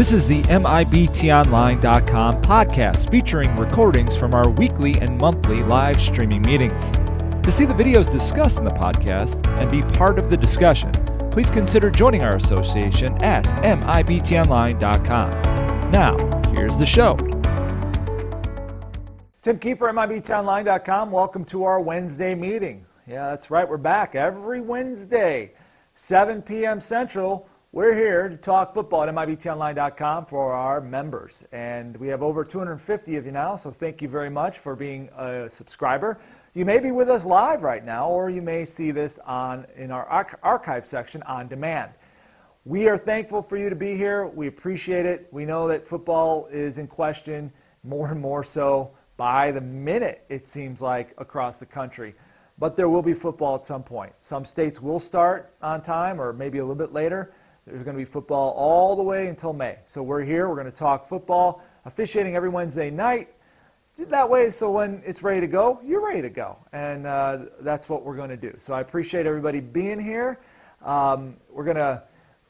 This is the MIBTOnline.com podcast featuring recordings from our weekly and monthly live streaming meetings. To see the videos discussed in the podcast and be part of the discussion, please consider joining our association at MIBTOnline.com. Now, here's the show. Tim Keefer, MIBTOnline.com. Welcome to our Wednesday meeting. Yeah, that's right, we're back every Wednesday, 7 p.m. Central we're here to talk football at MIBTOnline.com for our members. And we have over 250 of you now, so thank you very much for being a subscriber. You may be with us live right now, or you may see this on in our archive section on demand. We are thankful for you to be here. We appreciate it. We know that football is in question more and more so by the minute, it seems like, across the country. But there will be football at some point. Some states will start on time or maybe a little bit later. There's going to be football all the way until May. So we're here. We're going to talk football, officiating every Wednesday night. That way, so when it's ready to go, you're ready to go. And uh, that's what we're going to do. So I appreciate everybody being here. Um, we're going to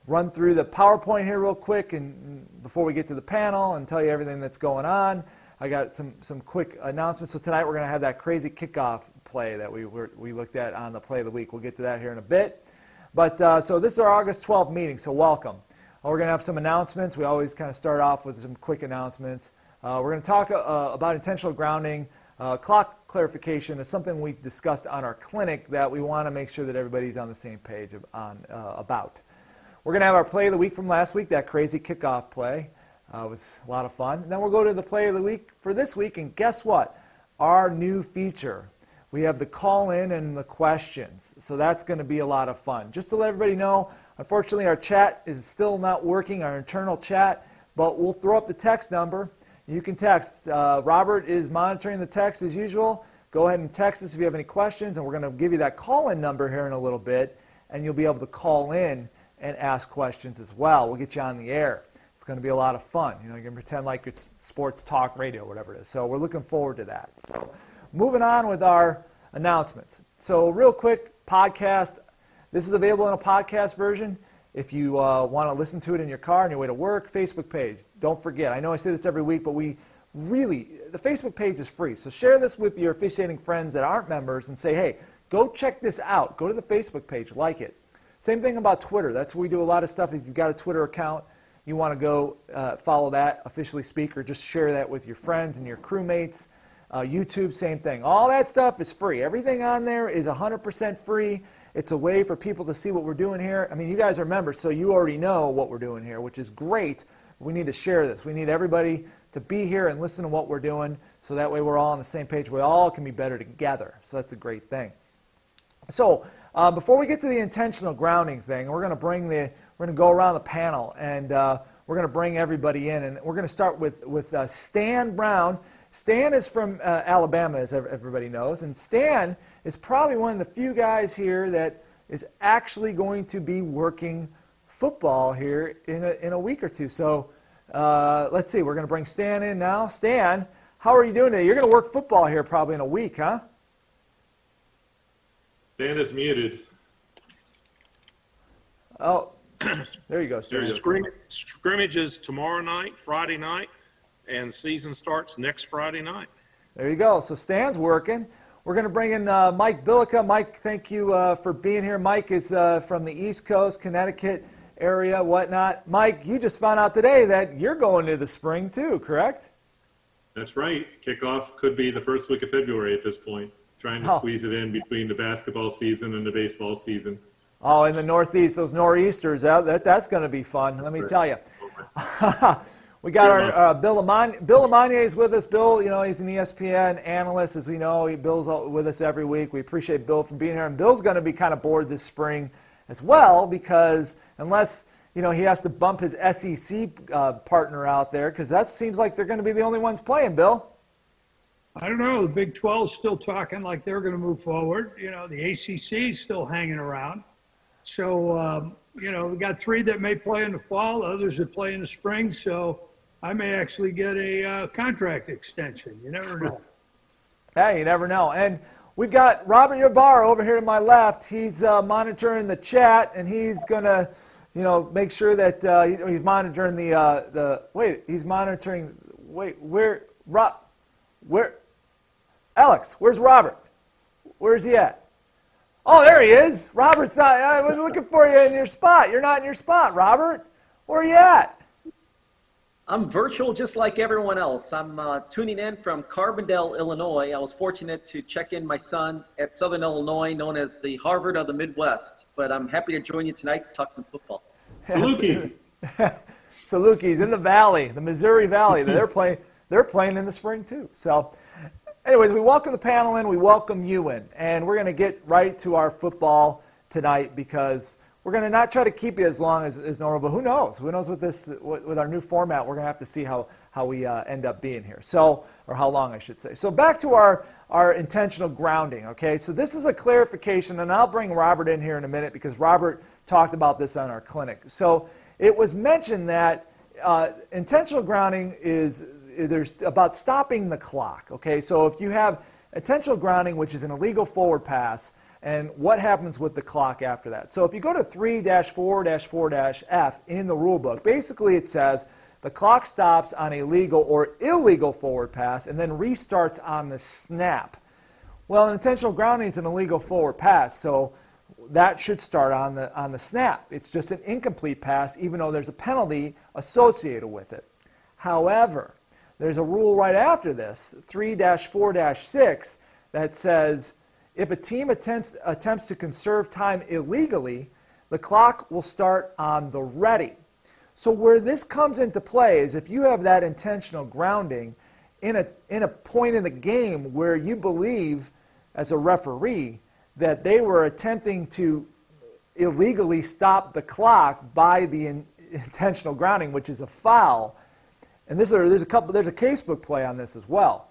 run through the PowerPoint here real quick and before we get to the panel and tell you everything that's going on. I got some, some quick announcements. So tonight we're going to have that crazy kickoff play that we, we looked at on the play of the week. We'll get to that here in a bit. But uh, so this is our August 12th meeting, so welcome. Uh, we're going to have some announcements. We always kind of start off with some quick announcements. Uh, we're going to talk uh, about intentional grounding. Uh, clock clarification is something we discussed on our clinic that we want to make sure that everybody's on the same page on, uh, about. We're going to have our play of the week from last week, that crazy kickoff play. it was a lot of fun. And then we'll go to the play of the week for this week, and guess what? Our new feature we have the call in and the questions. So that's going to be a lot of fun. Just to let everybody know, unfortunately, our chat is still not working, our internal chat, but we'll throw up the text number. You can text. Uh, Robert is monitoring the text as usual. Go ahead and text us if you have any questions, and we're going to give you that call in number here in a little bit, and you'll be able to call in and ask questions as well. We'll get you on the air. It's going to be a lot of fun. You know, you can pretend like it's sports talk radio, whatever it is. So we're looking forward to that. So, moving on with our announcements. So, real quick podcast. This is available in a podcast version. If you uh, want to listen to it in your car on your way to work, Facebook page. Don't forget. I know I say this every week, but we really, the Facebook page is free. So share this with your officiating friends that aren't members and say, hey, go check this out. Go to the Facebook page, like it. Same thing about Twitter. That's where we do a lot of stuff. If you've got a Twitter account, you want to go uh, follow that, officially speak, or just share that with your friends and your crewmates. Uh, YouTube, same thing. All that stuff is free. Everything on there is 100% free. It's a way for people to see what we're doing here. I mean, you guys are members, so you already know what we're doing here, which is great. We need to share this. We need everybody to be here and listen to what we're doing so that way we're all on the same page. We all can be better together. So that's a great thing. So, uh, before we get to the intentional grounding thing, we're going to bring the we're going to go around the panel and uh, we're going to bring everybody in and we're going to start with with uh, Stan Brown. Stan is from uh, Alabama, as everybody knows, and Stan is probably one of the few guys here that is actually going to be working football here in a, in a week or two. So uh, let's see, we're going to bring Stan in now. Stan, how are you doing today? You're going to work football here probably in a week, huh? Stan is muted. Oh, there you go. Stan. There's scrimmages tomorrow night, Friday night and season starts next Friday night. There you go. So Stan's working. We're going to bring in uh, Mike Billica. Mike, thank you uh, for being here. Mike is uh, from the East Coast, Connecticut area, whatnot. Mike, you just found out today that you're going to the spring too, correct? That's right. Kickoff could be the first week of February at this point. Trying to oh. squeeze it in between the basketball season and the baseball season. Oh, in the Northeast, those nor'easters, that, that that's going to be fun. Let me right. tell you. We got our uh, Bill Amon- Bill LeMonnier is with us. Bill, you know, he's an ESPN analyst, as we know. He, Bill's with us every week. We appreciate Bill for being here. And Bill's going to be kind of bored this spring as well because unless you know he has to bump his SEC uh, partner out there because that seems like they're going to be the only ones playing. Bill. I don't know. The Big 12 is still talking like they're going to move forward. You know, the ACC's still hanging around. So, um, you know, we got three that may play in the fall, others that play in the spring. So, I may actually get a uh, contract extension. You never know. Hey, you never know. And we've got Robert Ybarra over here to my left. He's uh, monitoring the chat, and he's to you know, make sure that uh, he's monitoring the uh, the. Wait, he's monitoring. Wait, where Rob? Where? Alex, where's Robert? Where's he at? Oh, there he is. Robert's not. I was looking for you in your spot. You're not in your spot, Robert. Where are you at? I'm virtual just like everyone else. I'm uh, tuning in from Carbondale, Illinois. I was fortunate to check in my son at Southern Illinois, known as the Harvard of the Midwest. But I'm happy to join you tonight to talk some football. Lukey. so Lukey's in the valley, the Missouri Valley. They're playing. They're playing in the spring too. So, anyways, we welcome the panel in. We welcome you in, and we're going to get right to our football tonight because we're going to not try to keep you as long as, as normal, but who knows? Who knows with this, with our new format, we're going to have to see how, how we uh, end up being here. So, or how long I should say. So back to our, our intentional grounding, okay? So this is a clarification, and I'll bring Robert in here in a minute because Robert talked about this on our clinic. So it was mentioned that uh, intentional grounding is there's about stopping the clock, okay? So if you have intentional grounding, which is an illegal forward pass, and what happens with the clock after that. So if you go to 3-4-4-F in the rule book, basically it says the clock stops on a legal or illegal forward pass and then restarts on the snap. Well, an intentional grounding is an illegal forward pass, so that should start on the, on the snap. It's just an incomplete pass, even though there's a penalty associated with it. However, there's a rule right after this, 3 4 6, that says if a team attempts, attempts to conserve time illegally, the clock will start on the ready. So where this comes into play is if you have that intentional grounding in a, in a point in the game where you believe as a referee that they were attempting to illegally stop the clock by the in, intentional grounding, which is a foul. And this, there's a couple, there's a casebook play on this as well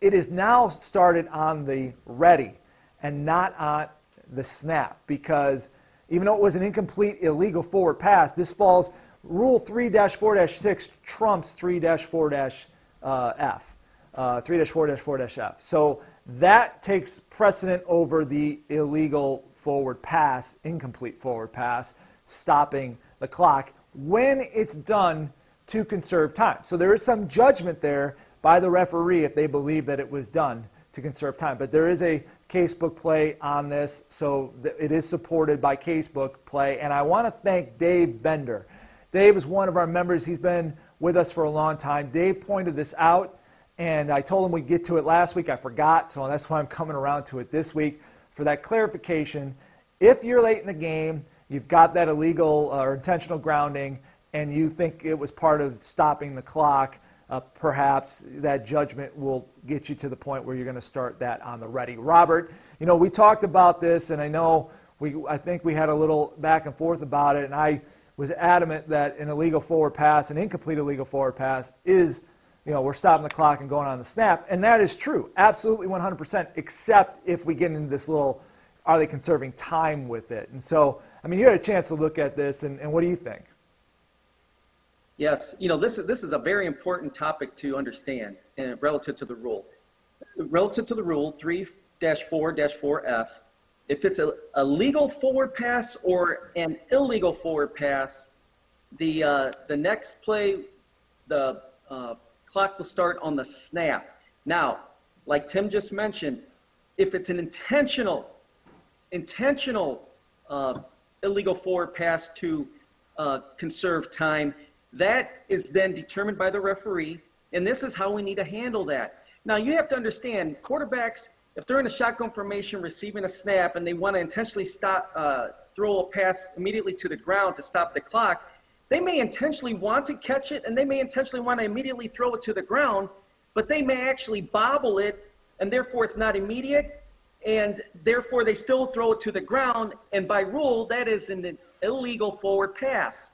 it is now started on the ready and not on the snap because even though it was an incomplete illegal forward pass, this falls Rule 3 4 6 trumps 3 4 F. Uh, 3 4 4 F. So that takes precedent over the illegal forward pass, incomplete forward pass, stopping the clock when it's done to conserve time. So there is some judgment there by the referee if they believe that it was done to conserve time. But there is a casebook play on this, so it is supported by casebook play. And I want to thank Dave Bender. Dave is one of our members. He's been with us for a long time. Dave pointed this out, and I told him we'd get to it last week. I forgot, so that's why I'm coming around to it this week for that clarification. If you're late in the game, you've got that illegal uh, or intentional grounding, and you think it was part of stopping the clock, uh, perhaps that judgment will get you to the point where you're going to start that on the ready. Robert, you know, we talked about this, and I know we, I think we had a little back and forth about it, and I was adamant that an illegal forward pass, an incomplete illegal forward pass, is, you know, we're stopping the clock and going on the snap, and that is true, absolutely 100%, except if we get into this little, are they conserving time with it? And so, I mean, you had a chance to look at this, and, and what do you think? Yes, you know, this, is, this is a very important topic to understand and relative to the rule. Relative to the rule, 3 4 4F, if it's a, a legal forward pass or an illegal forward pass, the, uh, the next play, the uh, clock will start on the snap. Now, like Tim just mentioned, if it's an intentional, intentional uh, illegal forward pass to uh, conserve time, that is then determined by the referee, and this is how we need to handle that. Now, you have to understand, quarterbacks, if they're in a shotgun formation receiving a snap and they want to intentionally stop, uh, throw a pass immediately to the ground to stop the clock, they may intentionally want to catch it and they may intentionally want to immediately throw it to the ground, but they may actually bobble it and therefore it's not immediate and therefore they still throw it to the ground and by rule that is an illegal forward pass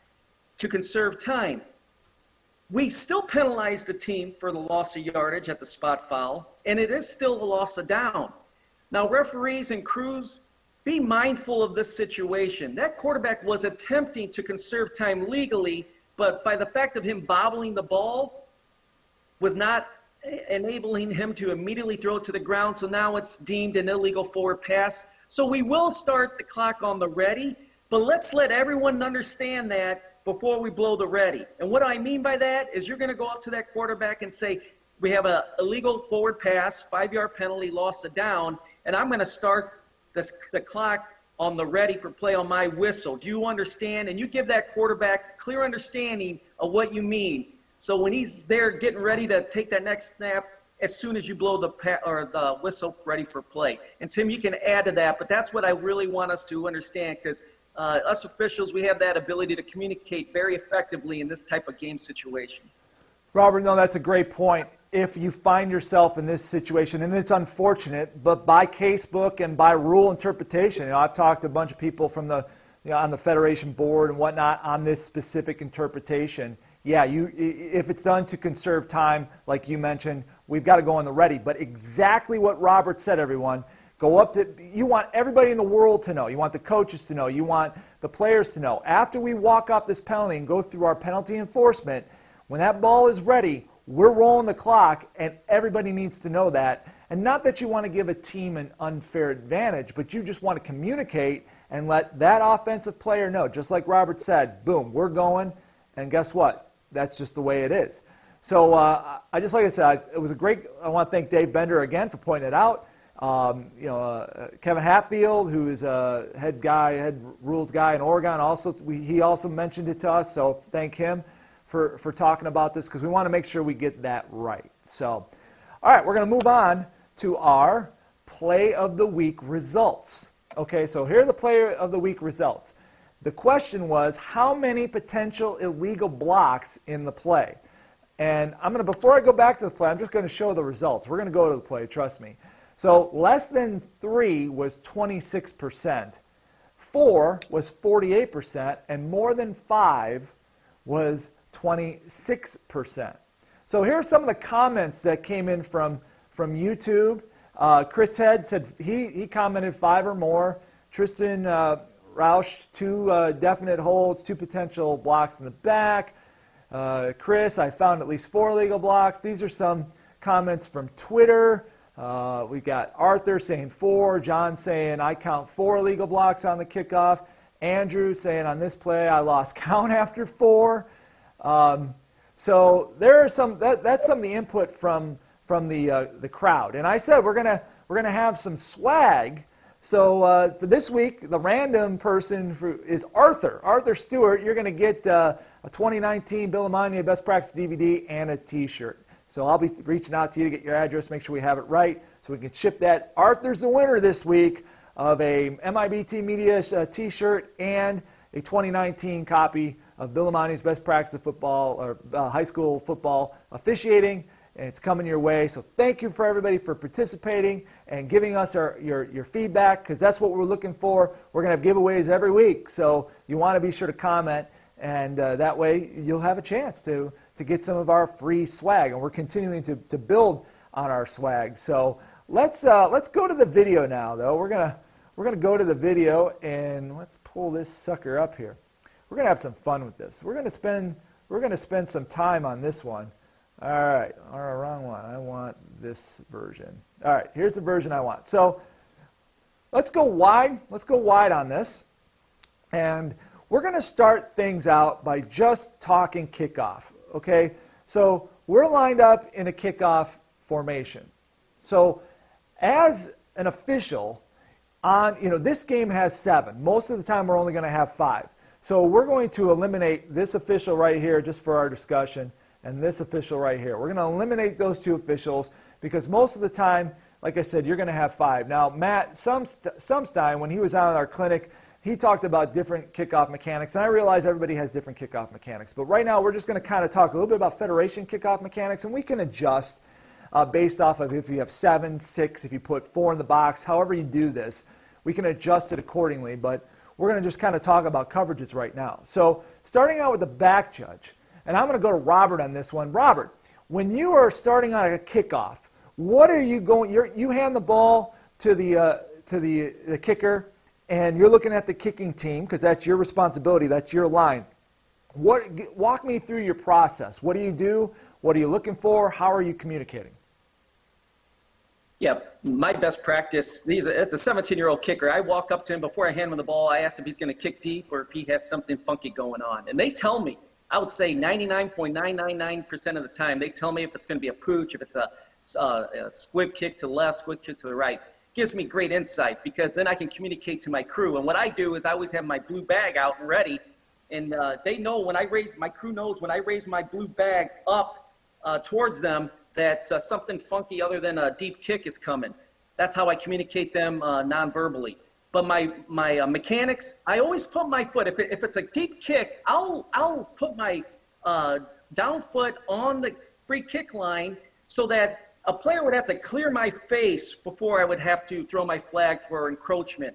to conserve time. We still penalize the team for the loss of yardage at the spot foul, and it is still the loss of down. Now, referees and crews, be mindful of this situation. That quarterback was attempting to conserve time legally, but by the fact of him bobbling the ball, was not enabling him to immediately throw it to the ground. So now it's deemed an illegal forward pass. So we will start the clock on the ready, But let's let everyone understand that before we blow the ready. And what I mean by that is you're going to go up to that quarterback and say, we have a illegal forward pass, five yard penalty, lost a down, and I'm going to start this, the clock on the ready for play on my whistle. Do you understand? And you give that quarterback clear understanding of what you mean. So when he's there getting ready to take that next snap, as soon as you blow the pa- or the whistle ready for play. And Tim, you can add to that, but that's what I really want us to understand because uh, us officials, we have that ability to communicate very effectively in this type of game situation. Robert, no, that's a great point. If you find yourself in this situation, and it's unfortunate, but by casebook and by rule interpretation, you know, I've talked to a bunch of people from the you know, on the federation board and whatnot on this specific interpretation. Yeah, you, if it's done to conserve time, like you mentioned, we've got to go on the ready. But exactly what Robert said, everyone. Go up to, you want everybody in the world to know. You want the coaches to know. You want the players to know. After we walk off this penalty and go through our penalty enforcement, when that ball is ready, we're rolling the clock, and everybody needs to know that. And not that you want to give a team an unfair advantage, but you just want to communicate and let that offensive player know. Just like Robert said, boom, we're going, and guess what? That's just the way it is. So uh, I just like I said, I, it was a great. I want to thank Dave Bender again for pointing it out. Um, you know, uh, Kevin Hatfield, who is a head guy, head rules guy in Oregon, also we, he also mentioned it to us. So thank him for for talking about this because we want to make sure we get that right. So, all right, we're going to move on to our play of the week results. Okay, so here are the player of the week results. The question was how many potential illegal blocks in the play. And I'm going to, before I go back to the play, I'm just going to show the results. We're going to go to the play, trust me. So less than three was 26%, four was 48%, and more than five was 26%. So here are some of the comments that came in from, from YouTube. Uh, Chris Head said he, he commented five or more. Tristan uh, Roush, two uh, definite holds, two potential blocks in the back. Uh, Chris, I found at least four legal blocks. These are some comments from Twitter. Uh, we got Arthur saying four, John saying I count four legal blocks on the kickoff, Andrew saying on this play I lost count after four. Um, so there are some that, that's some of the input from from the uh, the crowd, and I said we're gonna we're gonna have some swag. So uh, for this week, the random person for, is Arthur. Arthur Stewart. You're gonna get uh, a 2019 Bill LeMonnier Best Practice DVD, and a T-shirt. So I'll be reaching out to you to get your address, make sure we have it right, so we can ship that. Arthur's the winner this week of a MIBT Media uh, T-shirt and a 2019 copy of Bill LeMonnier's Best Practice of Football or uh, High School Football Officiating. And it's coming your way. So thank you for everybody for participating and giving us our, your, your feedback because that's what we're looking for. We're going to have giveaways every week. So you want to be sure to comment and uh, that way you'll have a chance to, to get some of our free swag. And we're continuing to, to build on our swag. So let's, uh, let's go to the video now, though. We're going to we're to go to the video and let's pull this sucker up here. We're going to have some fun with this. We're going to spend, we're going to spend some time on this one. All right, all right, wrong one. I want this version. All right, here's the version I want. So let's go wide. Let's go wide on this. And we're going to start things out by just talking kickoff, okay? So we're lined up in a kickoff formation. So as an official, on you know this game has seven. Most of the time, we're only going to have five. So we're going to eliminate this official right here just for our discussion, and this official right here. We're going to eliminate those two officials because most of the time, like I said, you're going to have five. Now, Matt Sumstein, when he was out in our clinic, he talked about different kickoff mechanics, and I realize everybody has different kickoff mechanics. But right now, we're just going to kind of talk a little bit about Federation kickoff mechanics, and we can adjust uh, based off of if you have seven, six, if you put four in the box, however you do this, we can adjust it accordingly. But we're going to just kind of talk about coverages right now. So, starting out with the back judge, and I'm going to go to Robert on this one. Robert, when you are starting on a kickoff, what are you going? you you hand the ball to the uh, to the, the kicker and you're looking at the kicking team because that's your responsibility, that's your line. What, walk me through your process. What do you do? What are you looking for? How are you communicating? Yeah, my best practice. These as the 17-year-old kicker, I walk up to him before I hand him the ball. I ask if he's going to kick deep or if he has something funky going on, and they tell me. I would say 99.999% of the time, they tell me if it's going to be a pooch, if it's a, uh, a squib kick to the left, squib kick to the right. Gives me great insight because then I can communicate to my crew. And what I do is I always have my blue bag out and ready, and uh, they know when I raise my crew knows when I raise my blue bag up uh, towards them that uh, something funky other than a deep kick is coming. That's how I communicate them uh, non-verbally. But my my uh, mechanics, I always put my foot. If, it, if it's a deep kick, I'll I'll put my uh, down foot on the free kick line so that a player would have to clear my face before I would have to throw my flag for encroachment.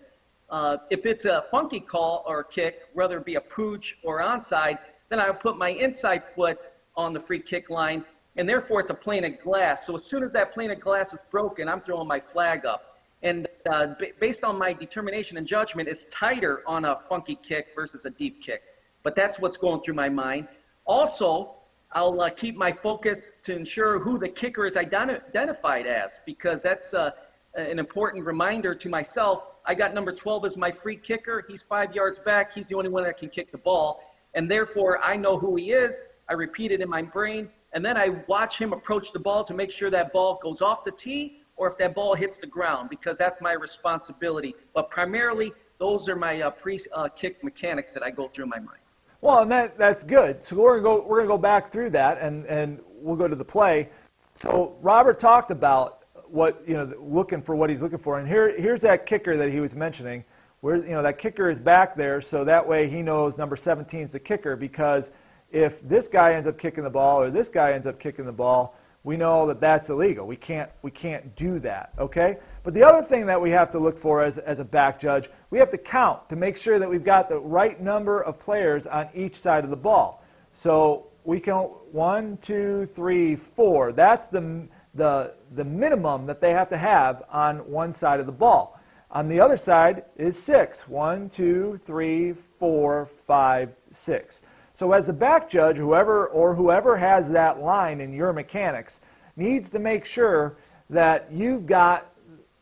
Uh, if it's a funky call or kick, whether it be a pooch or onside, then I would put my inside foot on the free kick line and therefore it's a plane of glass. So as soon as that plane of glass is broken, I'm throwing my flag up. And uh, b- based on my determination and judgment, it's tighter on a funky kick versus a deep kick. But that's what's going through my mind. Also, I'll uh, keep my focus to ensure who the kicker is identi- identified as, because that's uh, an important reminder to myself. I got number 12 as my free kicker. He's five yards back. He's the only one that can kick the ball. And therefore, I know who he is. I repeat it in my brain and then I watch him approach the ball to make sure that ball goes off the tee or if that ball hits the ground because that's my responsibility. But primarily, those are my uh, pre-kick uh, mechanics that I go through my mind. Well, and that, that's good. So we're gonna go we're gonna go back through that, and and we'll go to the play. So Robert talked about what you know, looking for what he's looking for, and here here's that kicker that he was mentioning. Where you know that kicker is back there, so that way he knows number 17 is the kicker because if this guy ends up kicking the ball or this guy ends up kicking the ball, we know that that's illegal. We can't, we can't do that, okay? But the other thing that we have to look for as, as a back judge, we have to count to make sure that we've got the right number of players on each side of the ball. So we count one, two, three, four. That's the, the, the minimum that they have to have on one side of the ball. On the other side is six. One, two, three, four, five, six. So as the back judge, whoever or whoever has that line in your mechanics needs to make sure that you've got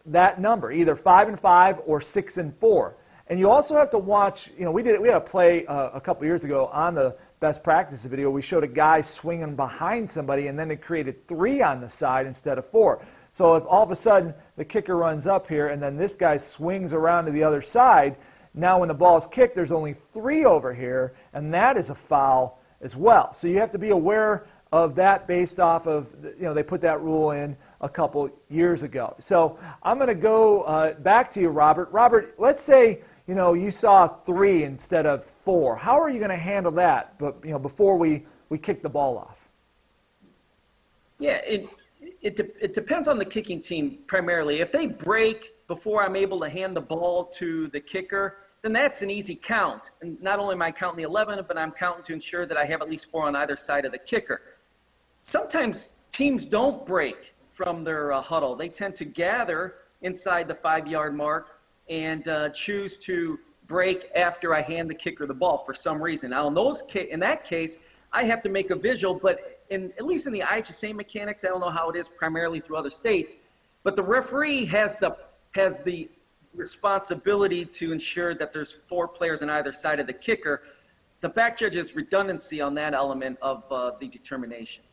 that number, either five and five or six and four. And you also have to watch. You know, we did it we had a play uh, a couple years ago on the best practice video. We showed a guy swinging behind somebody, and then it created three on the side instead of four. So if all of a sudden the kicker runs up here, and then this guy swings around to the other side, now, when the ball is kicked, there's only three over here, and that is a foul as well. So you have to be aware of that based off of, you know, they put that rule in a couple years ago. So I'm going to go uh, back to you, Robert. Robert, let's say, you know, you saw three instead of four. How are you going to handle that, but, you know, before we, we kick the ball off? Yeah, it, it, de- it depends on the kicking team primarily. If they break before I'm able to hand the ball to the kicker, then that's an easy count. And not only am I counting the 11, but I'm counting to ensure that I have at least four on either side of the kicker. Sometimes teams don't break from their uh, huddle. They tend to gather inside the five yard mark and uh, choose to break after I hand the kicker the ball for some reason. Now, in, those ca- in that case, I have to make a visual, but in, at least in the IHSA mechanics, I don't know how it is primarily through other states, but the referee has the, has the responsibility to ensure that there's four players on either side of the kicker. The back judge's redundancy on that element of uh, the determination.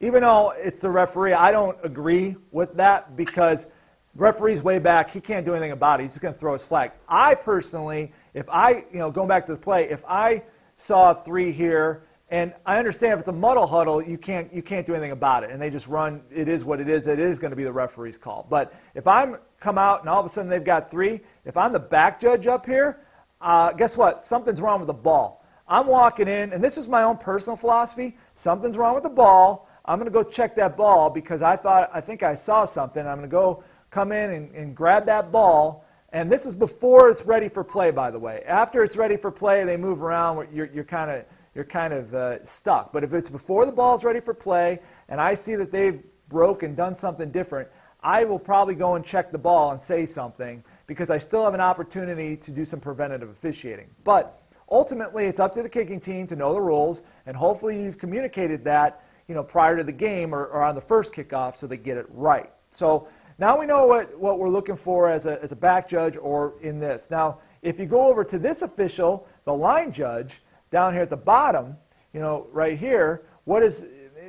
Even though it's the referee, I don't agree with that because referee's way back. He can't do anything about it. He's just going to throw his flag. I personally, if I, you know, going back to the play, if I saw three here and I understand if it's a muddle huddle, you can't, you can't do anything about it. And they just run, it is what it is. It is going to be the referee's call. But if I'm come out and all of a sudden they've got three, if I'm the back judge up here, uh, guess what? Something's wrong with the ball. I'm walking in, and this is my own personal philosophy. Something's wrong with the ball. I'm going to go check that ball because I thought, I think I saw something. I'm going to go come in and, and grab that ball. And this is before it's ready for play, by the way. After it's ready for play, they move around. You're, you're kind of you're kind of uh, stuck. But if it's before the ball's ready for play and I see that they've broke and done something different, I will probably go and check the ball and say something because I still have an opportunity to do some preventative officiating. But ultimately, it's up to the kicking team to know the rules, and hopefully, you've communicated that you know, prior to the game or, or on the first kickoff so they get it right. So now we know what, what we're looking for as a, as a back judge or in this. Now, if you go over to this official, the line judge, down here at the bottom, you know, right here, what is,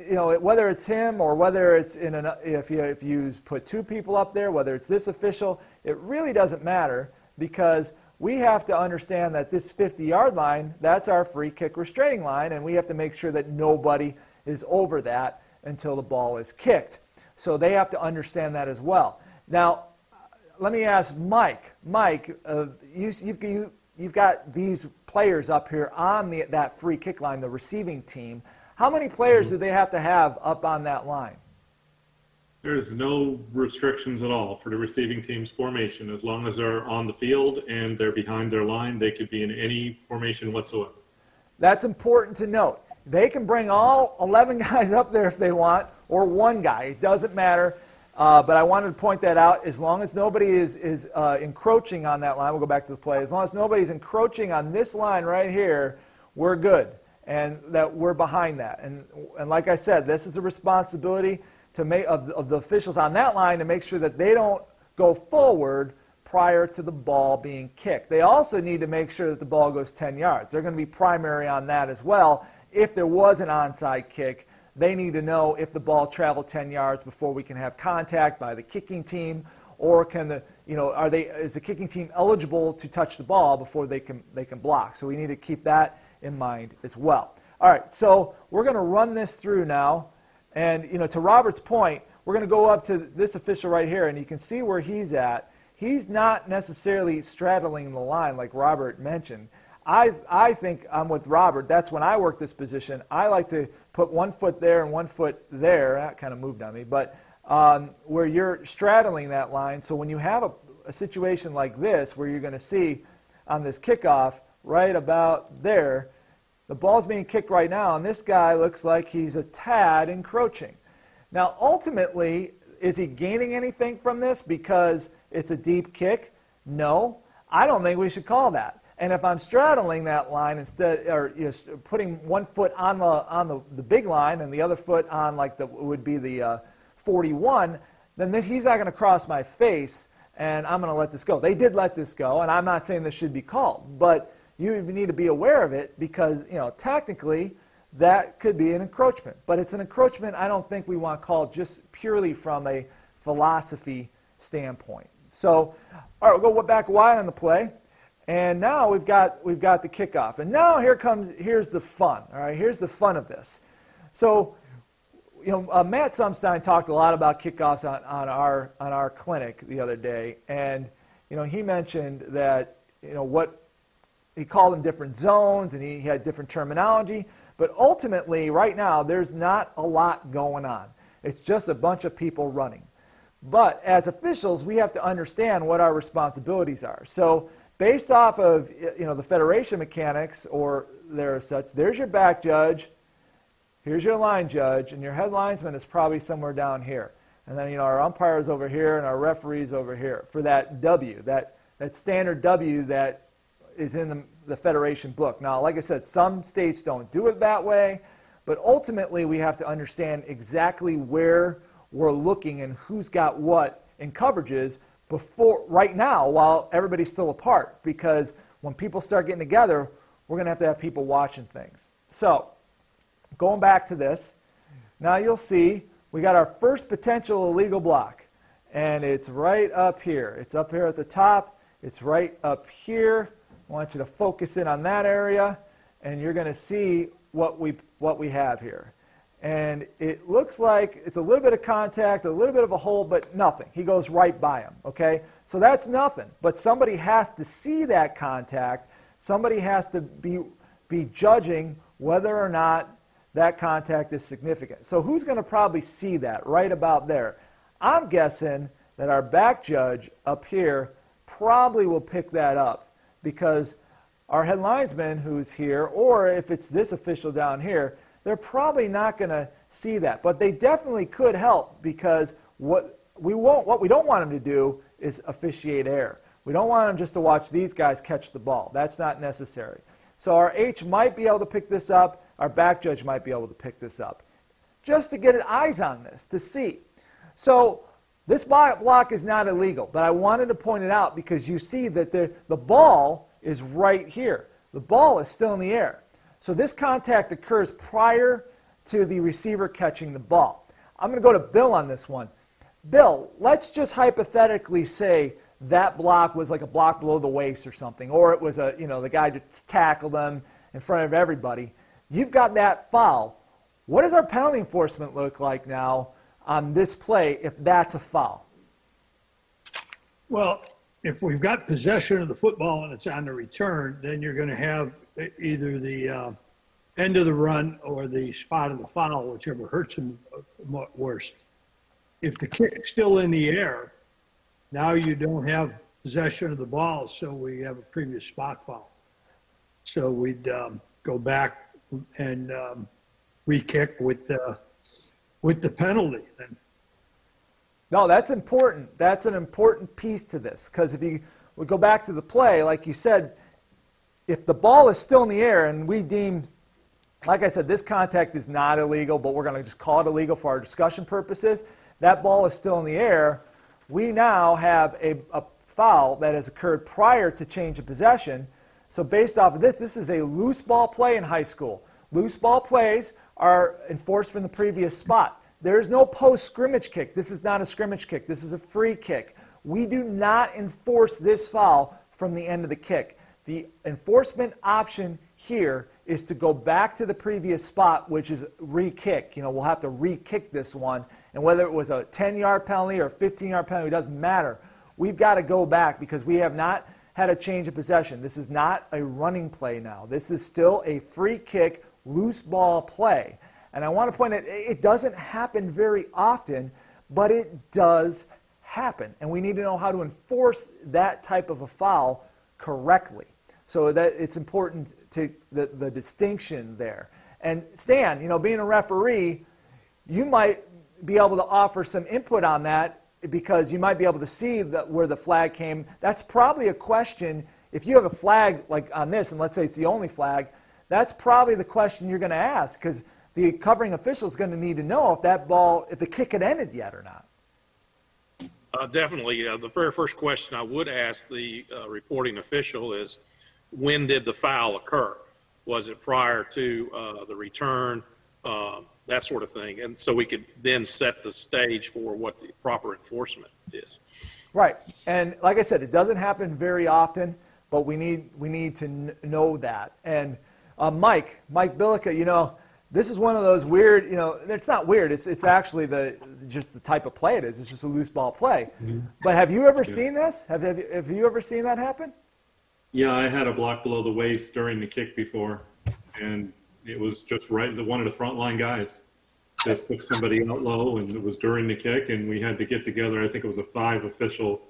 you know, whether it's him or whether it's in an, if you, if you put two people up there, whether it's this official, it really doesn't matter because we have to understand that this 50 yard line, that's our free kick restraining line, and we have to make sure that nobody is over that until the ball is kicked. So they have to understand that as well. Now, let me ask Mike. Mike, uh, you, you've, you, you've got these players up here on the, that free kick line, the receiving team. How many players mm-hmm. do they have to have up on that line? There's no restrictions at all for the receiving team's formation. As long as they're on the field and they're behind their line, they could be in any formation whatsoever. That's important to note. They can bring all 11 guys up there if they want, or one guy. It doesn't matter. Uh, but I wanted to point that out. As long as nobody is, is uh, encroaching on that line, we'll go back to the play. As long as nobody's encroaching on this line right here, we're good. And that we're behind that. And, and like I said, this is a responsibility to make, of, of the officials on that line to make sure that they don't go forward prior to the ball being kicked. They also need to make sure that the ball goes 10 yards. They're going to be primary on that as well. If there was an onside kick, they need to know if the ball traveled 10 yards before we can have contact by the kicking team, or can the, you know, are they, is the kicking team eligible to touch the ball before they can, they can block? So we need to keep that in mind as well. All right, so we're going to run this through now. And, you know, to Robert's point, we're going to go up to this official right here, and you can see where he's at. He's not necessarily straddling the line like Robert mentioned. I, I think I'm with Robert. That's when I work this position. I like to put one foot there and one foot there. That kind of moved on me. But um, where you're straddling that line, so when you have a, a situation like this, where you're going to see on this kickoff right about there, the ball's being kicked right now, and this guy looks like he's a tad encroaching. Now, ultimately, is he gaining anything from this because it's a deep kick? No. I don't think we should call that. And if I'm straddling that line instead, or you know, putting one foot on the on the, the big line and the other foot on like the would be the uh, 41, then this, he's not going to cross my face, and I'm going to let this go. They did let this go, and I'm not saying this should be called, but you need to be aware of it because, you know, technically that could be an encroachment. But it's an encroachment I don't think we want called just purely from a philosophy standpoint. So, all right, we'll go back wide on the play. And now we've got, we've got the kickoff. And now here comes, here's the fun. All right, here's the fun of this. So, you know, uh, Matt Sumstein talked a lot about kickoffs on, on, our, on our clinic the other day. And, you know, he mentioned that, you know, what he called them different zones and he, he had different terminology. But ultimately, right now, there's not a lot going on. It's just a bunch of people running. But as officials, we have to understand what our responsibilities are. So, based off of you know the federation mechanics or there are such, there's your back judge, here's your line judge, and your head linesman is probably somewhere down here. And then you know our umpires over here and our referees over here for that W, that that standard W that is in the, the Federation book. Now, like I said, some states don't do it that way, but ultimately we have to understand exactly where we're looking and who's got what in coverages before right now while everybody's still apart because when people start getting together we're going to have to have people watching things. So going back to this now you'll see we got our first potential illegal block and it's right up here. It's up here at the top. It's right up here. I want you to focus in on that area, and you're going to see what we, what we have here. And it looks like it's a little bit of contact, a little bit of a hole, but nothing. He goes right by him, okay? So that's nothing. But somebody has to see that contact. Somebody has to be, be judging whether or not that contact is significant. So who's going to probably see that right about there? I'm guessing that our back judge up here probably will pick that up because our head linesman who's here, or if it's this official down here, they're probably not going to see that. But they definitely could help because what we, won't, what we don't want them to do is officiate error. We don't want them just to watch these guys catch the ball. That's not necessary. So our H might be able to pick this up. Our back judge might be able to pick this up. just to get eyes on this to see. So this block is not illegal, but I wanted to point it out because you see that the, the ball is right here. The ball is still in the air. So this contact occurs prior to the receiver catching the ball. I'm going to go to Bill on this one. Bill, let's just hypothetically say that block was like a block below the waist or something, or it was a, you know, the guy just tackled them in front of everybody. You've got that foul. What does our penalty enforcement look like now on this play if that's a foul? Well, if we've got possession of the football and it's on the return, then you're going to have either the uh, end of the run or the spot of the foul, whichever hurts him worst. If the kick's still in the air, now you don't have possession of the ball, so we have a previous spot foul. So we'd um, go back and um, re-kick with the with the penalty. Then no, that's important. That's an important piece to this because if you would go back to the play, like you said, if the ball is still in the air and we deem, like I said, this contact is not illegal, but we're going to just call it illegal for our discussion purposes, that ball is still in the air, we now have a, a foul that has occurred prior to change of possession. So based off of this, this is a loose ball play in high school. Loose ball plays are enforced from the previous spot. There's no post scrimmage kick. This is not a scrimmage kick. This is a free kick. We do not enforce this foul from the end of the kick. The enforcement option here is to go back to the previous spot, which is re kick. You know, we'll have to re kick this one. And whether it was a 10 yard penalty or a 15 yard penalty, it doesn't matter. We've got to go back because we have not had a change of possession. This is not a running play now. This is still a free kick, loose ball play. And I want to point out, it doesn't happen very often, but it does happen. And we need to know how to enforce that type of a foul correctly. So that it's important to the, the distinction there. And Stan, you know, being a referee, you might be able to offer some input on that because you might be able to see that where the flag came. That's probably a question. If you have a flag like on this, and let's say it's the only flag, that's probably the question you're going to ask because the covering official is going to need to know if that ball, if the kick had ended yet or not. Uh, definitely. Uh, the very first question I would ask the uh, reporting official is when did the foul occur? Was it prior to uh, the return? Uh, that sort of thing. And so we could then set the stage for what the proper enforcement is. Right. And like I said, it doesn't happen very often, but we need, we need to n- know that. And uh, Mike, Mike Bilica, you know, this is one of those weird, you know, it's not weird. It's, it's actually the, just the type of play it is. It's just a loose ball play. Mm-hmm. But have you ever yeah. seen this? Have, have, have you ever seen that happen? Yeah, I had a block below the waist during the kick before, and it was just right, the one of the front line guys just took somebody out low, and it was during the kick, and we had to get together. I think it was a five official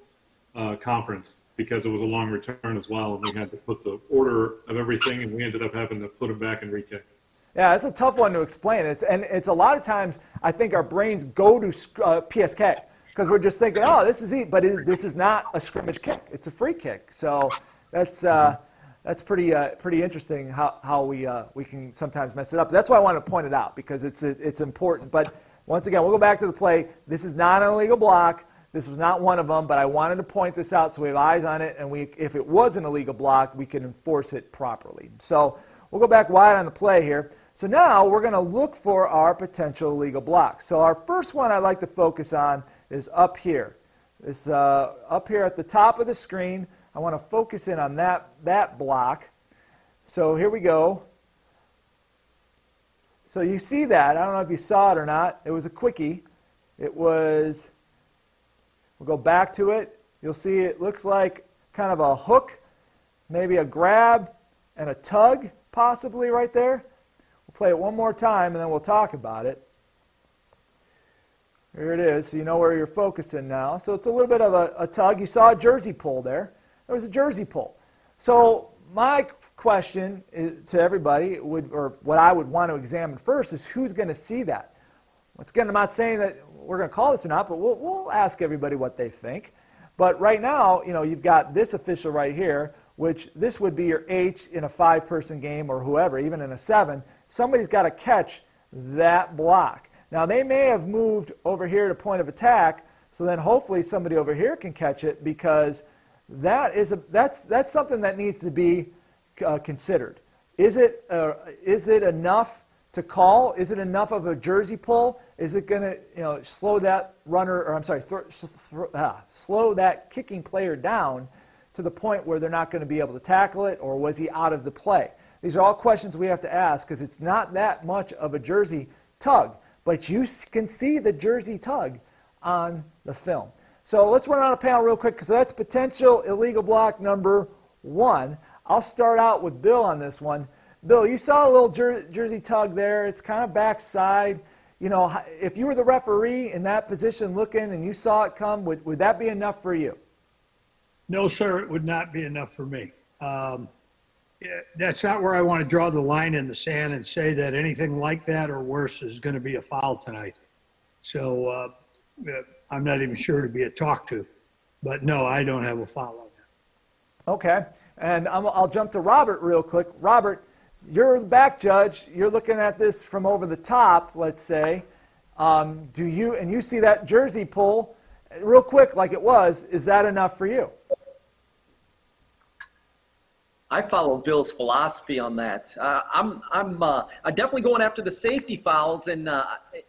uh, conference because it was a long return as well, and we had to put the order of everything, and we ended up having to put him back and re-kick. Yeah, it's a tough one to explain. It's, and it's a lot of times I think our brains go to uh, PSK because we're just thinking, oh, this is it, but it, this is not a scrimmage kick. It's a free kick. So that's uh, that's pretty uh, pretty interesting how, how we uh, we can sometimes mess it up. That's why I want to point it out because it's it's important. But once again, we'll go back to the play. This is not an illegal block. This was not one of them, but I wanted to point this out so we have eyes on it, and we, if it was an illegal block, we can enforce it properly. So we'll go back wide on the play here. So now we're going to look for our potential legal blocks. So our first one I'd like to focus on is up here. This uh, up here at the top of the screen. I want to focus in on that, that block. So here we go. So you see that. I don't know if you saw it or not. It was a quickie. It was, we'll go back to it. You'll see it looks like kind of a hook, maybe a grab and a tug possibly right there. We'll play it one more time and then we'll talk about it. Here it is, so you know where you're focusing now. So it's a little bit of a, a tug. You saw a jersey pull there. There was a jersey pull. So my question to everybody would, or what I would want to examine first is who's going to see that. Once again, I'm not saying that we're going to call this or not, but we'll, we'll ask everybody what they think. But right now, you know, you've got this official right here, which this would be your H in a five-person game or whoever, even in a seven somebody's got to catch that block. Now, they may have moved over here to point of attack, so then hopefully somebody over here can catch it because that is a, that's, that's something that needs to be uh, considered. Is it, uh, is it enough to call? Is it enough of a jersey pull? Is it going to you know, slow that runner, or I'm sorry, th- th- ah, slow that kicking player down to the point where they're not going to be able to tackle it, or was he out of the play? These are all questions we have to ask because it's not that much of a jersey tug, but you can see the jersey tug on the film. So let's run on a panel real quick because that's potential illegal block number one. I'll start out with Bill on this one. Bill, you saw a little jer- jersey tug there. It's kind of backside. You know, if you were the referee in that position looking and you saw it come, would, would that be enough for you? No, sir, it would not be enough for me. Um, that's not where I want to draw the line in the sand and say that anything like that or worse is going to be a foul tonight. So uh, I'm not even sure to be a talk to. But no, I don't have a foul on that. Okay. And i will jump to Robert real quick. Robert, you're the back judge. You're looking at this from over the top, let's say. Um, do you, and you see that jersey pull real quick like it was, is that enough for you? I follow Bill's philosophy on that. Uh, I'm I'm uh, I'm definitely going after the safety fouls, and uh,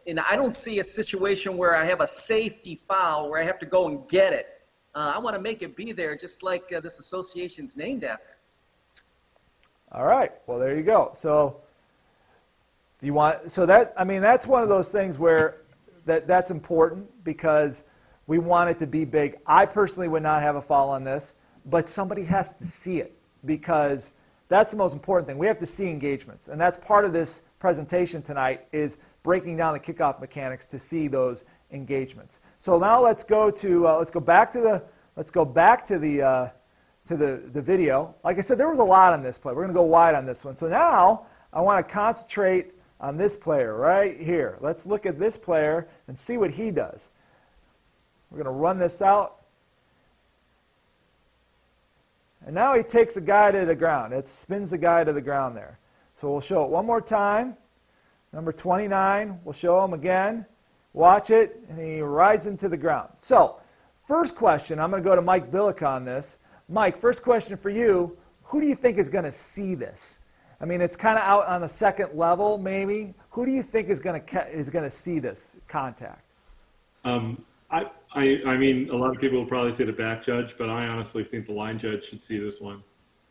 and I don't see a situation where I have a safety foul where I have to go and get it. Uh, I want to make it be there, just like uh, this association's named after. All right. Well, there you go. So you want so that I mean that's one of those things where that that's important because we want it to be big. I personally would not have a foul on this, but somebody has to see it because that's the most important thing. We have to see engagements, and that's part of this presentation tonight is breaking down the kickoff mechanics to see those engagements. So now let's go to uh, let's go back to the let's go back to the uh, to the, the video. Like I said, there was a lot on this play. We're going to go wide on this one. So now I want to concentrate on this player right here. Let's look at this player and see what he does. We're going to run this out. And now he takes a guy to the ground. It spins the guy to the ground there. So we'll show it one more time. Number 29, we'll show him again. Watch it, and he rides him to the ground. So, first question, I'm going to go to Mike Billick on this. Mike, first question for you. Who do you think is going to see this? I mean, it's kind of out on the second level, maybe. Who do you think is going to is going to see this contact? Um, I, I, I mean, a lot of people will probably say the back judge, but I honestly think the line judge should see this one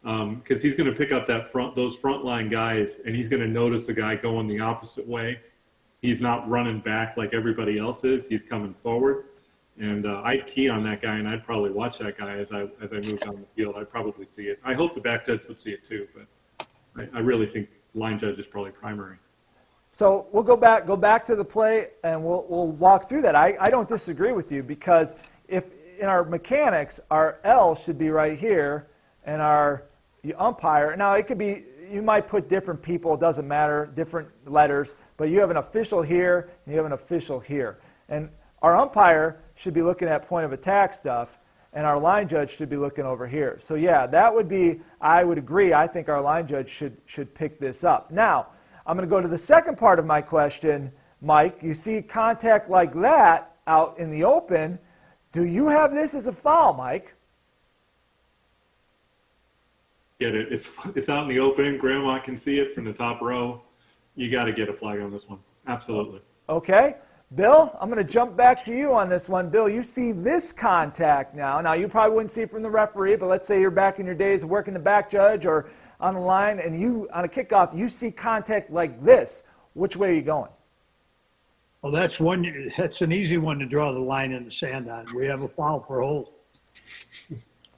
because um, he's going to pick up that front, those front line guys, and he's going to notice a guy going the opposite way. He's not running back like everybody else is. He's coming forward, and uh, I'd key on that guy, and I'd probably watch that guy as I as I move down the field. I'd probably see it. I hope the back judge would see it too, but I, I really think line judge is probably primary. So we'll go back, go back to the play, and we'll, we'll walk through that. I, I don't disagree with you because if in our mechanics, our L should be right here, and our umpire. Now it could be you might put different people. It doesn't matter, different letters, but you have an official here and you have an official here, and our umpire should be looking at point of attack stuff, and our line judge should be looking over here. So yeah, that would be. I would agree. I think our line judge should should pick this up now. I'm going to go to the second part of my question, Mike. You see contact like that out in the open. Do you have this as a foul, Mike? Get it. It's, it's out in the open. Grandma can see it from the top row. You got to get a flag on this one. Absolutely. Okay. Bill, I'm going to jump back to you on this one. Bill, you see this contact now. Now, you probably wouldn't see it from the referee, but let's say you're back in your days working the back judge or on the line and you on a kickoff you see contact like this, which way are you going? Well, that's one. That's an easy one to draw the line in the sand on. We have a foul for hold.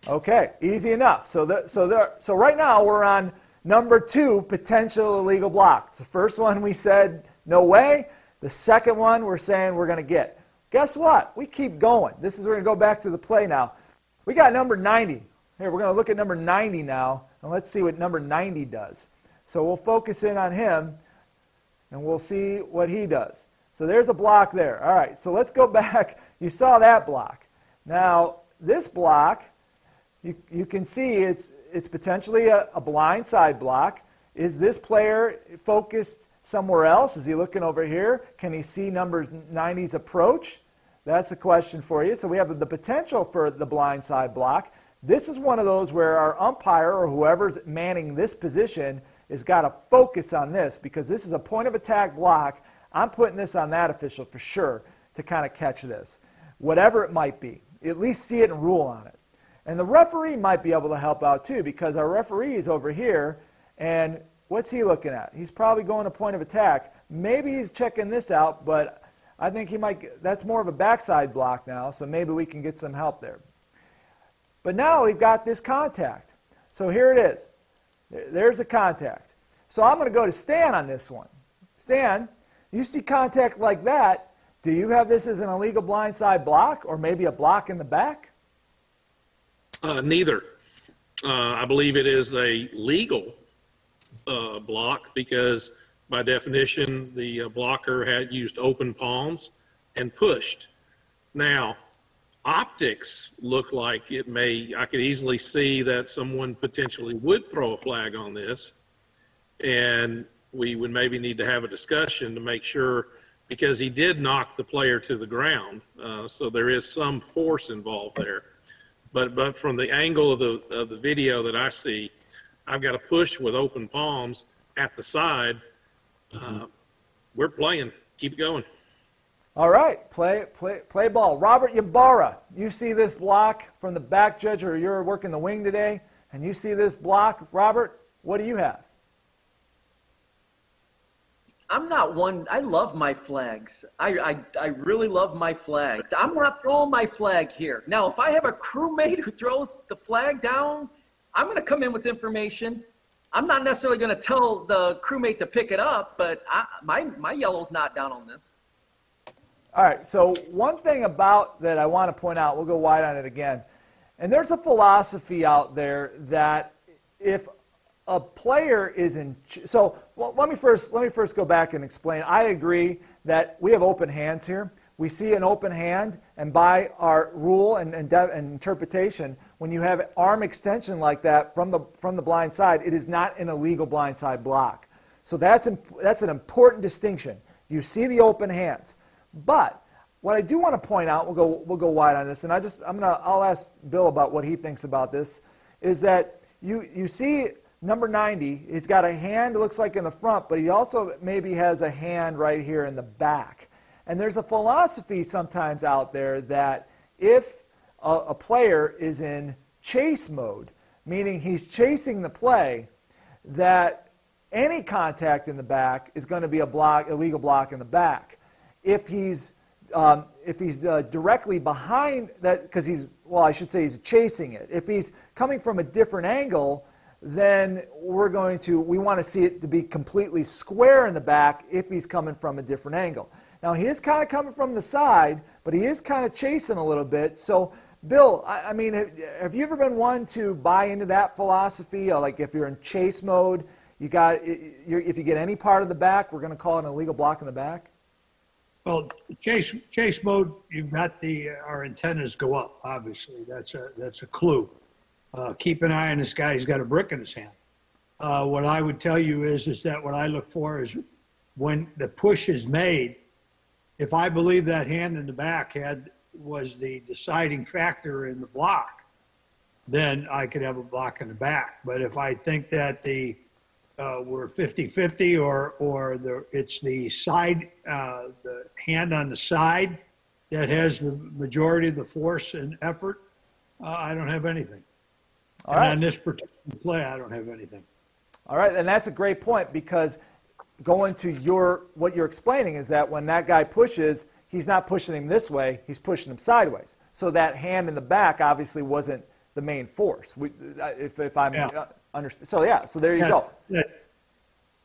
Okay, easy enough. So the, so there, so right now we're on number two potential illegal block. The first one we said no way. The second one we're saying we're going to get. Guess what? We keep going. This is we're going to go back to the play now. We got number 90. Here we're going to look at number 90 now. And let's see what number 90 does. So we'll focus in on him and we'll see what he does. So there's a block there. All right, so let's go back. You saw that block. Now, this block, you, you can see it's, it's potentially a, a blind side block. is this player focused somewhere else? Is he looking over here? Can he see numbers 90's approach? That's a question for you. So we have the potential for the blind side block. This is one of those where our umpire or whoever's manning this position has got to focus on this because this is a point of attack block. I'm putting this on that official for sure to kind of catch this, whatever it might be. At least see it and rule on it. And the referee might be able to help out too because our referee is over here and what's he looking at? He's probably going to point of attack. Maybe he's checking this out, but I think he might, that's more of a backside block now, so maybe we can get some help there. But now we've got this contact. So here it is. There's a contact. So I'm going to go to Stan on this one. Stan, you see contact like that. Do you have this as an illegal blindside block or maybe a block in the back? Uh, neither. Uh, I believe it is a legal uh, block because by definition, the uh, blocker had used open palms and pushed. Now, optics look like it may, I could easily see that someone potentially would throw a flag on this. And we would maybe need to have a discussion to make sure, because he did knock the player to the ground. Uh, so there is some force involved there. But, but from the angle of the, of the video that I see, I've got a push with open palms at the side. Uh, we're playing. Keep it going. All right, play, play, play ball. Robert Ybarra, you see this block from the back judge, or you're working the wing today, and you see this block. Robert, what do you have? I'm not one. I love my flags. I, I, I really love my flags. I'm not throwing my flag here. Now, if I have a crewmate who throws the flag down, I'm going to come in with information. I'm not necessarily going to tell the crewmate to pick it up, but I, my, my yellow's not down on this. All right, so one thing about that I want to point out, we'll go wide on it again. And there's a philosophy out there that if a player is in so well, let me first let me first go back and explain. I agree that we have open hands here. We see an open hand and by our rule and, and, de- and, interpretation when you have arm extension like that from the from the blind side it is not an illegal blind side block. So that's imp- that's an important distinction. You see the open hands but what i do want to point out we'll go we'll go wide on this and i just i'm gonna i'll ask bill about what he thinks about this is that you you see number 90, he's got a hand, looks like in the front, but he also maybe has a hand right here in the back. And there's a philosophy sometimes out there that if a, a player is in chase mode, meaning he's chasing the play, that any contact in the back is going to be a block, illegal block in the back. If he's um, if he's uh, directly behind that, because he's well, I should say he's chasing it. If he's coming from a different angle, then we're going to, we want to see it to be completely square in the back if he's coming from a different angle. Now, he is kind of coming from the side, but he is kind of chasing a little bit. So, Bill, I, I mean, have, have, you ever been one to buy into that philosophy? Like if you're in chase mode, you got, if you get any part of the back, we're going to call it an illegal block in the back? Well, chase chase mode, you've got the our antennas go up. Obviously, that's a that's a clue uh, keep an eye on this guy. He's got a brick in his hand. Uh, what I would tell you is, is that what I look for is when the push is made, if I believe that hand in the back had was the deciding factor in the block, then I could have a block in the back. But if I think that the uh, we're 50-50 or or the it's the side uh, the hand on the side that has the majority of the force and effort, uh, I don't have anything. All and right. on this particular play, I don't have anything. All right, and that's a great point because going to your what you're explaining is that when that guy pushes, he's not pushing him this way; he's pushing him sideways. So that hand in the back obviously wasn't the main force. We, if, if I'm Yeah. Understand, so yeah, so there you go. that-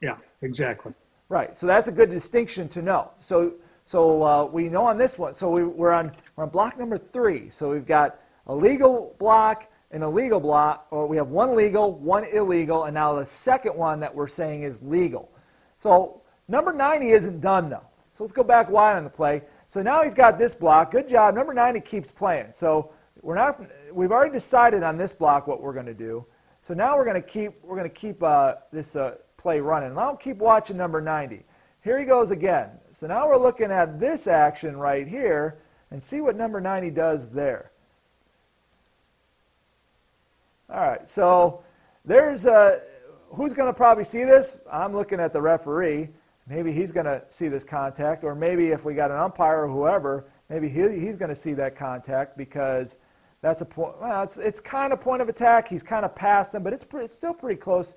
Yeah, exactly. Right. So that's a good distinction to know. So so uh, we know on this one. So we, we're on we're on block number three. So we've got a legal block an illegal block, or we have one legal, one illegal, and now the second one that we're saying is legal. So number 90 isn't done though. So let's go back wide on the play. So now he's got this block. Good job. Number 90 keeps playing. So we're not. We've already decided on this block what we're going to do. So now we're going to keep. We're going to keep uh, this uh, play running. And I'll keep watching number 90. Here he goes again. So now we're looking at this action right here and see what number 90 does there. All right, so there's a, who's going to probably see this? I'm looking at the referee. Maybe he's going to see this contact, or maybe if we got an umpire or whoever, maybe he, he's going to see that contact because that's a point. Well, it's, it's kind of point of attack. He's kind of past them, but it's, it's still pretty close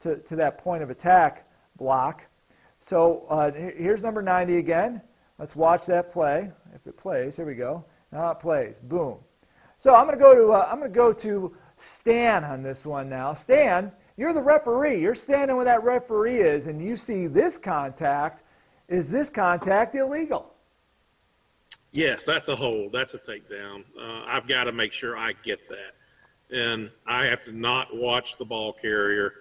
to, to that point of attack block. So uh, here's number 90 again. Let's watch that play. If it plays, here we go. Now it plays. Boom. So I'm going to go to uh, I'm going to go to Stan on this one now. Stan, you're the referee. You're standing where that referee is, and you see this contact. Is this contact illegal? Yes, that's a hold. That's a takedown. Uh, I've got to make sure I get that, and I have to not watch the ball carrier.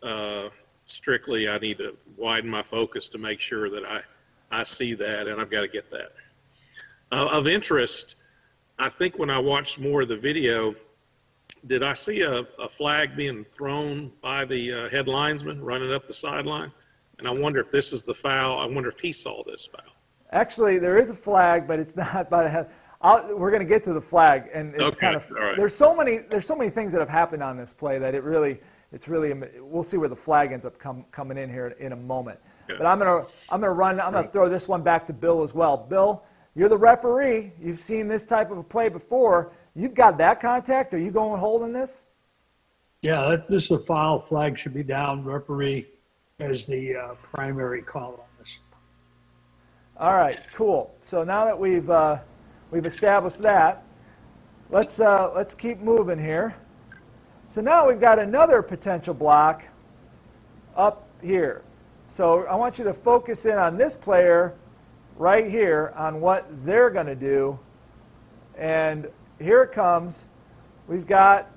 Uh, strictly, I need to widen my focus to make sure that I I see that, and I've got to get that. Uh, of interest, I think when I watched more of the video, did I see a, a flag being thrown by the uh, head linesman running up the sideline? And I wonder if this is the foul. I wonder if he saw this foul. Actually, there is a flag, but it's not by the head. I'll, we're going to get to the flag, and it's Okay, kind of all right. there's so many there's so many things that have happened on this play that it really it's really we'll see where the flag ends up come, coming in here in a moment. Yeah. But I'm gonna I'm gonna run I'm gonna throw this one back to Bill as well. Bill, you're the referee. You've seen this type of a play before. You've got that contact. Are you going holding this? Yeah, this is a foul. Flag should be down. Referee as the uh, primary call on this. All right, cool. So now that we've uh, we've established that, let's uh, let's keep moving here. So now we've got another potential block up here. So I want you to focus in on this player right here on what they're going to do. And here it comes. We've got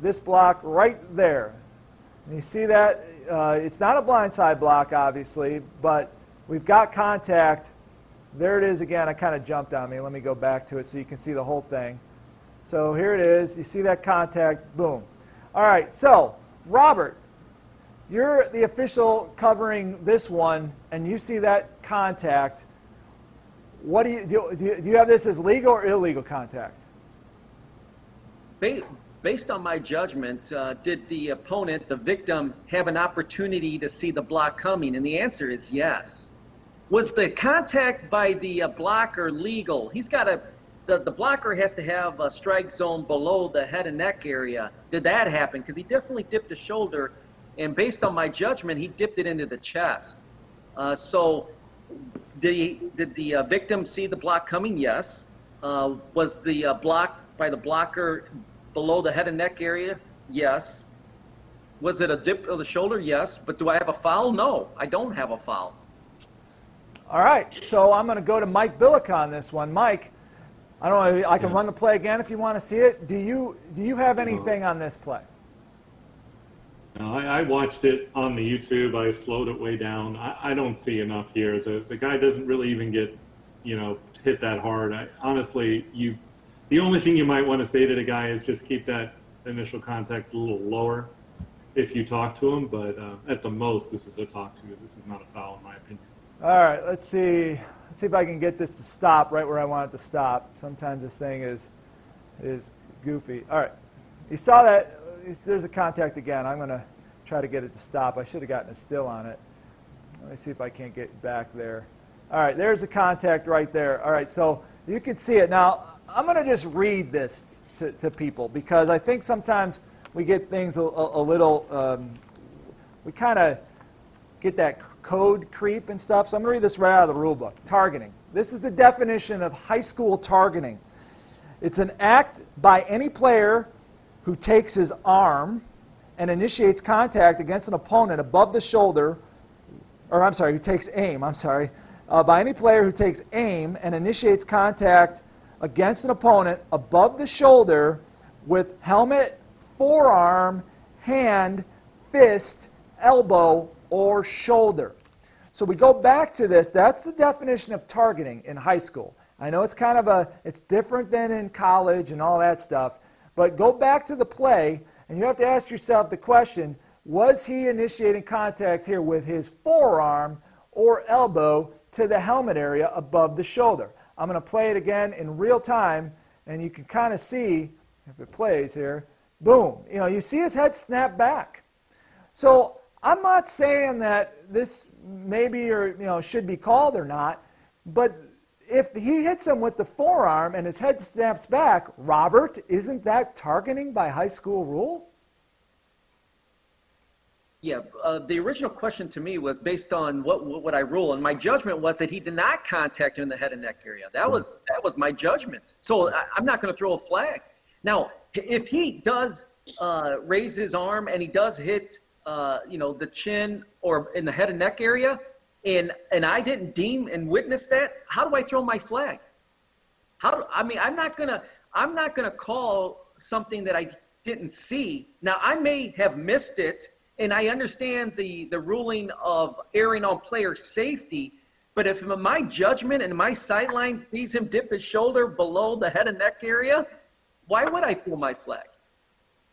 this block right there. And you see that? Uh, it's not a blindside block, obviously, but we've got contact. There it is again. I kind of jumped on me. Let me go back to it so you can see the whole thing. So here it is. You see that contact. Boom. All right. So, Robert, you're the official covering this one, and you see that contact. What do you do? Do you, do you have this as legal or illegal contact? Based on my judgment, uh, did the opponent, the victim, have an opportunity to see the block coming? And the answer is yes. Was the contact by the uh, blocker legal? He's got a, the, the blocker has to have a strike zone below the head and neck area. Did that happen? Because he definitely dipped the shoulder, and based on my judgment, he dipped it into the chest. Uh, so, did, he, did the uh, victim see the block coming? Yes. Uh, was the uh, block by the blocker below the head and neck area? Yes. Was it a dip of the shoulder? Yes. But do I have a foul? No, I don't have a foul. All right, so I'm going to go to Mike Billick on this one. Mike, I don't know. I can run the play again if you want to see it. Do you do you have anything on this play? No, I, I watched it on the YouTube. I slowed it way down. I, I don't see enough here. The, the guy doesn't really even get, you know, hit that hard. I, honestly, you, the only thing you might want to say to the guy is just keep that initial contact a little lower if you talk to him. But uh, at the most, this is a talk to. This is not a foul, in my opinion. All right, let's see. Let's see if I can get this to stop right where I want it to stop. Sometimes this thing is is goofy. All right, you saw that. There's a contact again. I'm going to try to get it to stop. I should have gotten a still on it. Let me see if I can't get back there. All right, there's a contact right there. All right, so you can see it. Now, I'm going to just read this to, to people because I think sometimes we get things a, a, a little, um, we kind of get that code creep and stuff. So I'm going to read this right out of the rule book. Targeting. This is the definition of high school targeting. It's an act by any player who takes his arm and initiates contact against an opponent above the shoulder, or I'm sorry, who takes aim, I'm sorry, uh, by any player who takes aim and initiates contact against an opponent above the shoulder with helmet, forearm, hand, fist, elbow, or shoulder. So we go back to this. That's the definition of targeting in high school. I know it's kind of a, it's different than in college and all that stuff. But go back to the play, and you have to ask yourself the question was he initiating contact here with his forearm or elbow to the helmet area above the shoulder? I'm going to play it again in real time, and you can kind of see if it plays here. Boom. You know, you see his head snap back. So I'm not saying that this maybe or you know should be called or not, but if he hits him with the forearm and his head snaps back, Robert, isn't that targeting by high school rule? Yeah, uh, the original question to me was based on what what I rule, and my judgment was that he did not contact him in the head and neck area. That was that was my judgment. So I, am not going to throw a flag. Now, if he does uh, raise his arm and he does hit, uh, you know, the chin or in the head and neck area, and and I didn't deem and witness that, how do I throw my flag? How do I mean? I'm not gonna I'm not gonna call something that I didn't see. Now I may have missed it and I understand the, the ruling of erring on player safety, but if my judgment and my sightlines sees him dip his shoulder below the head and neck area, why would I throw my flag?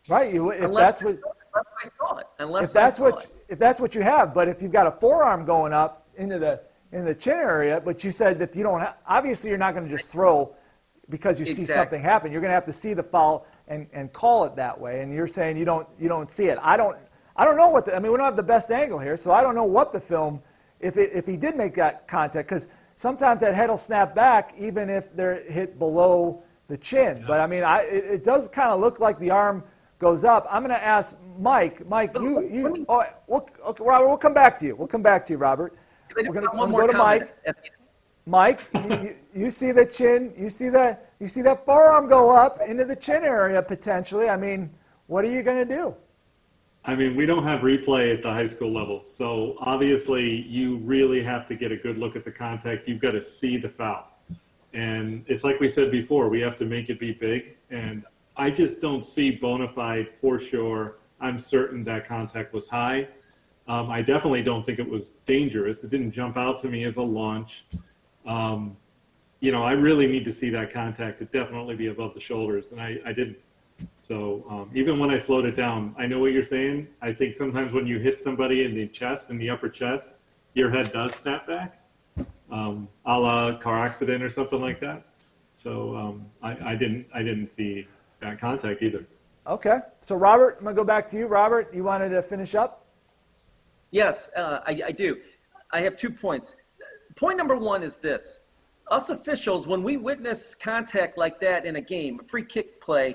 Right. You, if unless, that's what, I saw it. Unless if that's what it. if that's what you have, but if you've got a forearm going up into the in the chin area, but you said that you don't have, obviously you're not going to just throw because you exactly. see something happen. You're going to have to see the foul and, and call it that way. And you're saying you don't you don't see it. I don't I don't know what the, I mean, we don't have the best angle here, so I don't know what the film, if, it, if he did make that contact, because sometimes that head will snap back even if they're hit below the chin. Yeah. But I mean, I, it, it does kind of look like the arm goes up. I'm going to ask Mike. Mike, you, you, oh, we'll, okay, Robert, we'll come back to you. We'll come back to you, Robert. We're going to go to Mike. Mike, you, you, see the chin, you see that, you see that forearm go up into the chin area potentially. I mean, what are you going to do? I mean, we don't have replay at the high school level. So obviously, you really have to get a good look at the contact. You've got to see the foul. And it's like we said before, we have to make it be big. And I just don't see bona fide for sure. I'm certain that contact was high. Um, I definitely don't think it was dangerous. It didn't jump out to me as a launch. Um, you know, I really need to see that contact to definitely be above the shoulders. And I, I didn't. So um, even when I slowed it down, I know what you're saying. I think sometimes when you hit somebody in the chest, in the upper chest, your head does snap back, um, a la car accident or something like that. So um, I, I, didn't, I didn't see that contact either. Okay. So Robert, I'm gonna go back to you. Robert, you wanted to finish up? Yes, uh, I, I do. I have two points. Point number one is this: us officials, when we witness contact like that in a game, a free kick play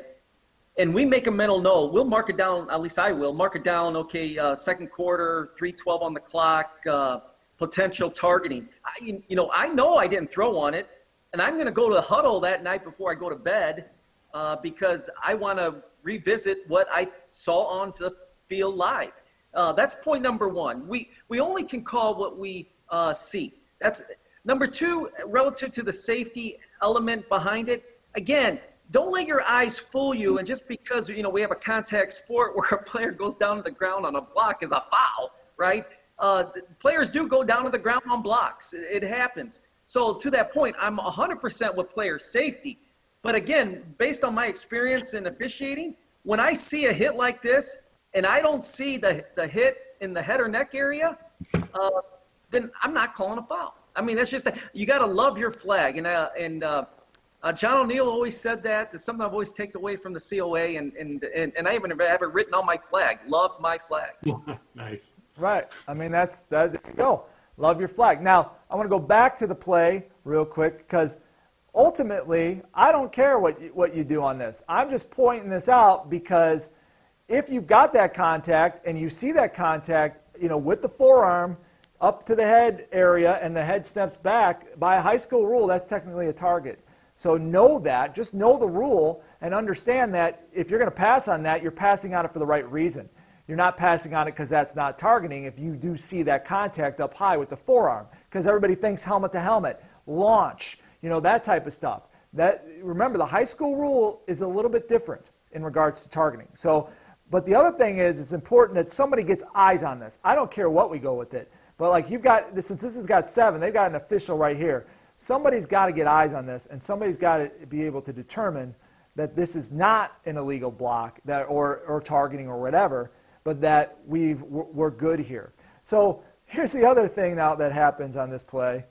and we make a mental note. We'll mark it down. At least I will mark it down. Okay, uh, second quarter, three twelve on the clock. Uh, potential targeting. I, you know, I know I didn't throw on it, and I'm going to go to the Hudl that night before I go to bed uh, because I want to revisit what I saw on the field live. Uh, that's point number one. We we only can call what we uh, see. That's number two. Relative to the safety element behind it, again, don't let your eyes fool you. And just because you know we have a contact sport where a player goes down to the ground on a block is a foul, right? Uh, players do go down to the ground on blocks. It, it happens. So to that point, I'm 100% with player safety. But again, based on my experience in officiating, when I see a hit like this and I don't see the the hit in the head or neck area, uh, then I'm not calling a foul. I mean, that's just a, you got to love your flag, and uh, and uh, uh, John O'Neill always said that. It's something I've always taken away from the COA, and, and, and, and I even have it written on my flag. Love my flag. nice. Right. I mean, that's that. There you go. Love your flag. Now, I want to go back to the play real quick because ultimately, I don't care what you, what you do on this. I'm just pointing this out because if you've got that contact and you see that contact, you know, with the forearm up to the head area and the head steps back, by a high school rule, that's technically a target. So know that, just know the rule and understand that if you're going to pass on that, you're passing on it for the right reason. You're not passing on it because that's not targeting if you do see that contact up high with the forearm because everybody thinks helmet to helmet, launch, you know, that type of stuff. That remember the high school rule is a little bit different in regards to targeting. So, but the other thing is it's important that somebody gets eyes on this. I don't care what we go with it. But like you've got since this has got 7, they've got an official right here somebody's got to get eyes on this, and somebody's got to be able to determine that this is not an illegal block that, or, or targeting or whatever. but that we've, we're good here. So here's the other thing now that happens on this play.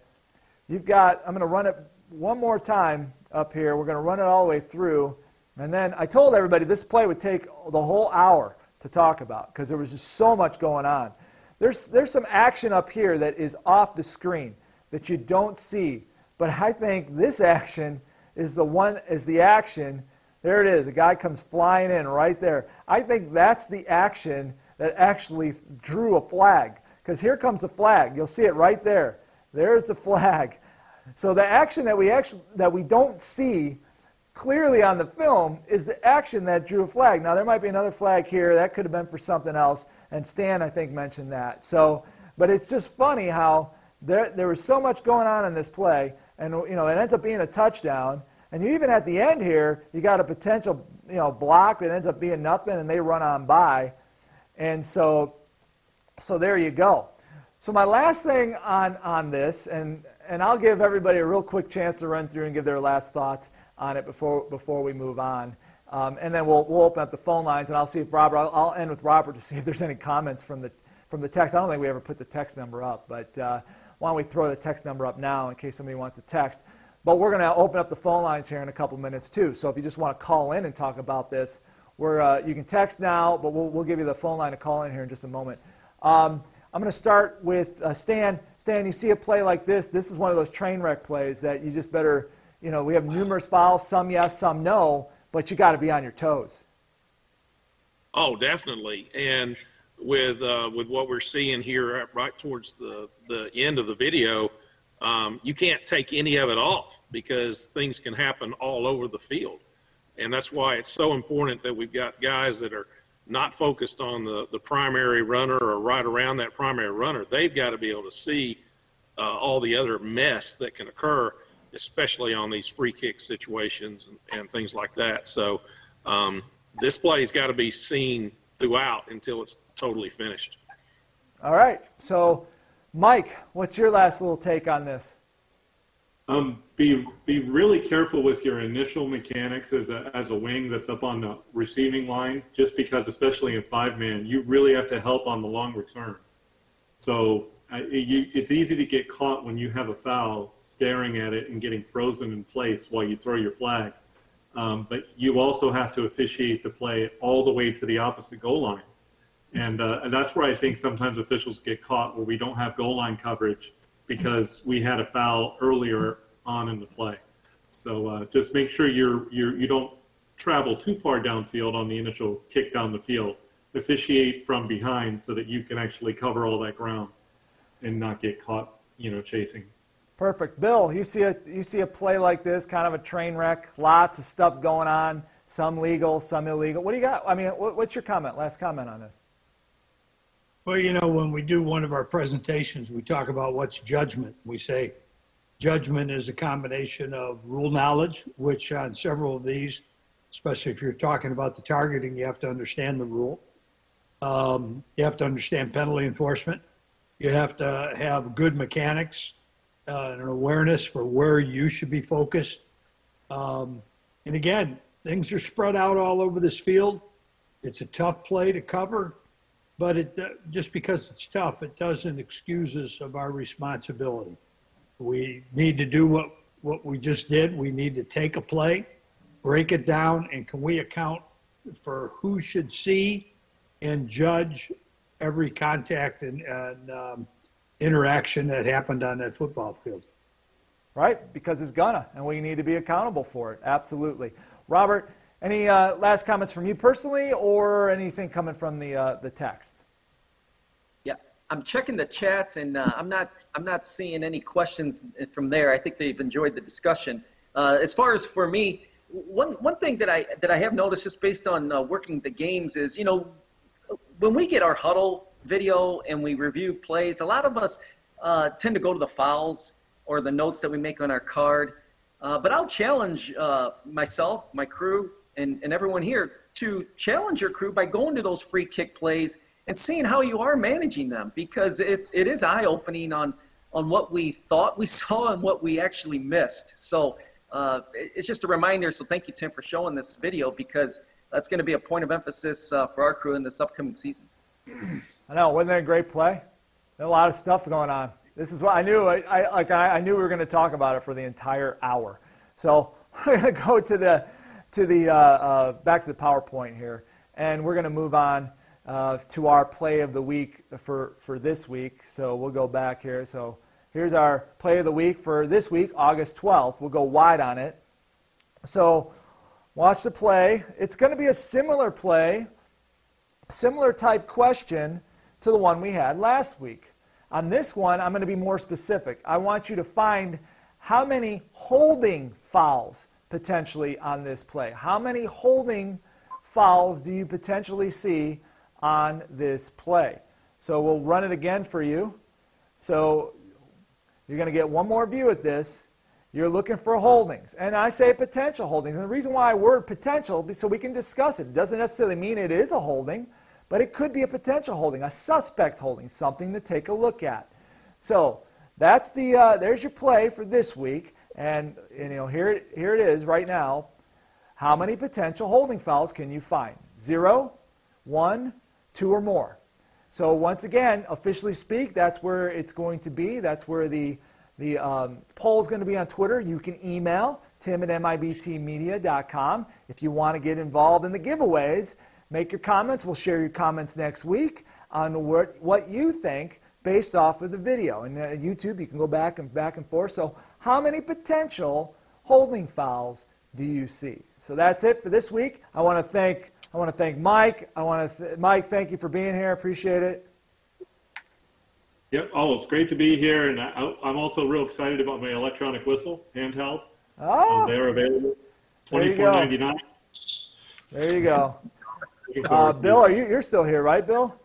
You've got, I'm going to run it one more time up here. We're going to run it all the way through. And then I told everybody this play would take the whole hour to talk about because there was just so much going on. There's, there's some action up here that is off the screen that you don't see. But I think this action is the one is the action. There it is. A guy comes flying in right there. I think that's the action that actually drew a flag. Because here comes the flag. You'll see it right there. There's the flag. So the action that we actually that we don't see clearly on the film is the action that drew a flag. Now there might be another flag here that could have been for something else, and Stan I think mentioned that. So, but it's just funny how there there was so much going on in this play, and you know it ends up being a touchdown. And you even at the end here, you got a potential you know block that ends up being nothing, and they run on by, and so so there you go. So my last thing on on this, and and I'll give everybody a real quick chance to run through and give their last thoughts on it before before we move on. Um, and then we'll, we'll open up the phone lines, and I'll see if Robert. I'll, I'll, end with Robert to see if there's any comments from the from the text. I don't think we ever put the text number up, but uh, why don't we throw the text number up now in case somebody wants to text? But we're going to open up the phone lines here in a couple minutes too. So if you just want to call in and talk about this, we're, uh, you can text now, but we'll, we'll give you the phone line to call in here in just a moment. Um, I'm going to start with uh, Stan. Stan, you see a play like this. This is one of those train wreck plays that you just better, you know, we have numerous fouls, some yes, some no, but you got to be on your toes. Oh, definitely. And with uh, with what we're seeing here right towards the, the end of the video, um, you can't take any of it off because things can happen all over the field. And that's why it's so important that we've got guys that are not focused on the, the primary runner or right around that primary runner. They've got to be able to see uh, all the other mess that can occur, especially on these free kick situations and, and things like that. So um, this play's got to be seen throughout until it's totally finished. All right. So, Mike, what's your last little take on this? Um, be be really careful with your initial mechanics as a as a wing that's up on the receiving line, just because, especially in five man, you really have to help on the long return. So you, it's easy to get caught when you have a foul, staring at it and getting frozen in place while you throw your flag. Um, but you also have to officiate the play all the way to the opposite goal line, and, uh, and that's where I think sometimes officials get caught where we don't have goal line coverage because we had a foul earlier on in the play. So uh, just make sure you're, you're, you don't travel too far downfield on the initial kick down the field. Officiate from behind so that you can actually cover all that ground and not get caught, you know, chasing. Perfect. Bill, you see a you see a play like this, kind of a train wreck, lots of stuff going on, some legal, some illegal. What do you got? I mean, what's your comment? Last comment on this? Well, you know, when we do one of our presentations, we talk about what's judgment. We say judgment is a combination of rule knowledge, which on several of these, especially if you're talking about the targeting, you have to understand the rule. Um, you have to understand penalty enforcement. You have to have good mechanics uh, and an awareness for where you should be focused. Um, and again, things are spread out all over this field. It's a tough play to cover. But it, uh, just because it's tough, it doesn't excuse us of our responsibility. We need to do what, what we just did. We need to take a play, break it down, and can we account for who should see and judge every contact and, and um, interaction that happened on that football field? Right, because it's gonna, and we need to be accountable for it. Absolutely. Robert, any uh, last comments from you personally, or anything coming from the uh, the text? Yeah, I'm checking the chat, and uh, I'm not I'm not seeing any questions from there. I think they've enjoyed the discussion. Uh, as far as for me, one one thing that I that I have noticed just based on uh, working the games is you know when we get our Hudl video and we review plays, a lot of us uh, tend to go to the fouls or the notes that we make on our card. but I'll challenge myself, my crew, and, and everyone here to challenge your crew by going to those free kick plays and seeing how you are managing them because it's it is eye opening on on what we thought we saw and what we actually missed. So uh, it's just a reminder. So thank you, Tim, for showing this video because that's going to be a point of emphasis uh, for our crew in this upcoming season. I know, wasn't that a great play? A lot of stuff going on. This is what I knew. I, I like I, I, knew we were going to talk about it for the entire hour. So we're going to go to the to the uh, uh, back to the PowerPoint here, and we're going to move on uh, to our play of the week for for this week. So we'll go back here. So here's our play of the week for this week, August 12th. We'll go wide on it. So watch the play. It's going to be a similar play, similar type question to the one we had last week. On this one, I'm going to be more specific. I want you to find how many holding fouls potentially on this play. How many holding fouls do you potentially see on this play? So we'll run it again for you. So you're going to get one more view at this. You're looking for holdings. And I say potential holdings. And the reason why I word potential is so we can discuss it. It doesn't necessarily mean it is a holding. But it could be a potential holding, a suspect holding, something to take a look at. So that's the uh, there's your play for this week, and, you know here here it is right now. How many potential holding fouls can you find? Zero, one, two, or more. So once again, officially speak, that's where it's going to be. That's where the the um, poll is going to be on Twitter. You can email tim at mibtmedia.com if you want to get involved in the giveaways. Make your comments. We'll share your comments next week on what, what you think based off of the video. And uh, YouTube, you can go back and back and forth. So, how many potential holding fouls do you see? So that's it for this week. I want to thank I want to thank Mike. I want to th- Mike, thank you for being here. Appreciate it. Yep. Oh, it's great to be here, and I, am also real excited about my electronic whistle handheld. Oh, um, they're available. Twenty four ninety nine. There you go. Uh, Bill, are you you're still here, right, Bill?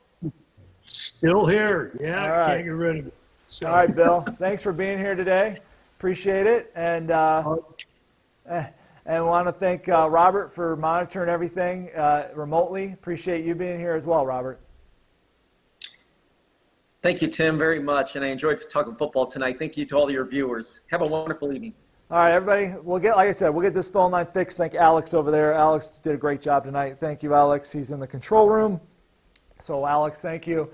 Still here. Yeah, right. can't get rid of it. So. All right, Bill. Thanks for being here today. Appreciate it, and uh, eh, and want to thank uh, Robert for monitoring everything uh, remotely. Appreciate you being here as well, Robert. Thank you, Tim, very much, and I enjoyed talking football tonight. Thank you to all your viewers. Have a wonderful evening. All right, everybody. We'll get, like I said, we'll get this phone line fixed. Thank Alex over there. Alex did a great job tonight. Thank you, Alex. He's in the control room. So, Alex, thank you.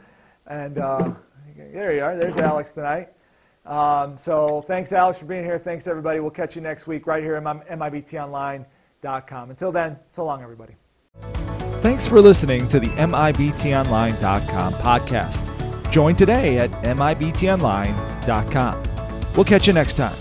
And uh, there you are. There's Alex tonight. Um, so, thanks, Alex, for being here. Thanks, everybody. We'll catch you next week right here at MIBTOnline.com. Until then, so long, everybody. Thanks for listening to the MIBTOnline.com podcast. Join today at MIBTOnline.com. We'll catch you next time.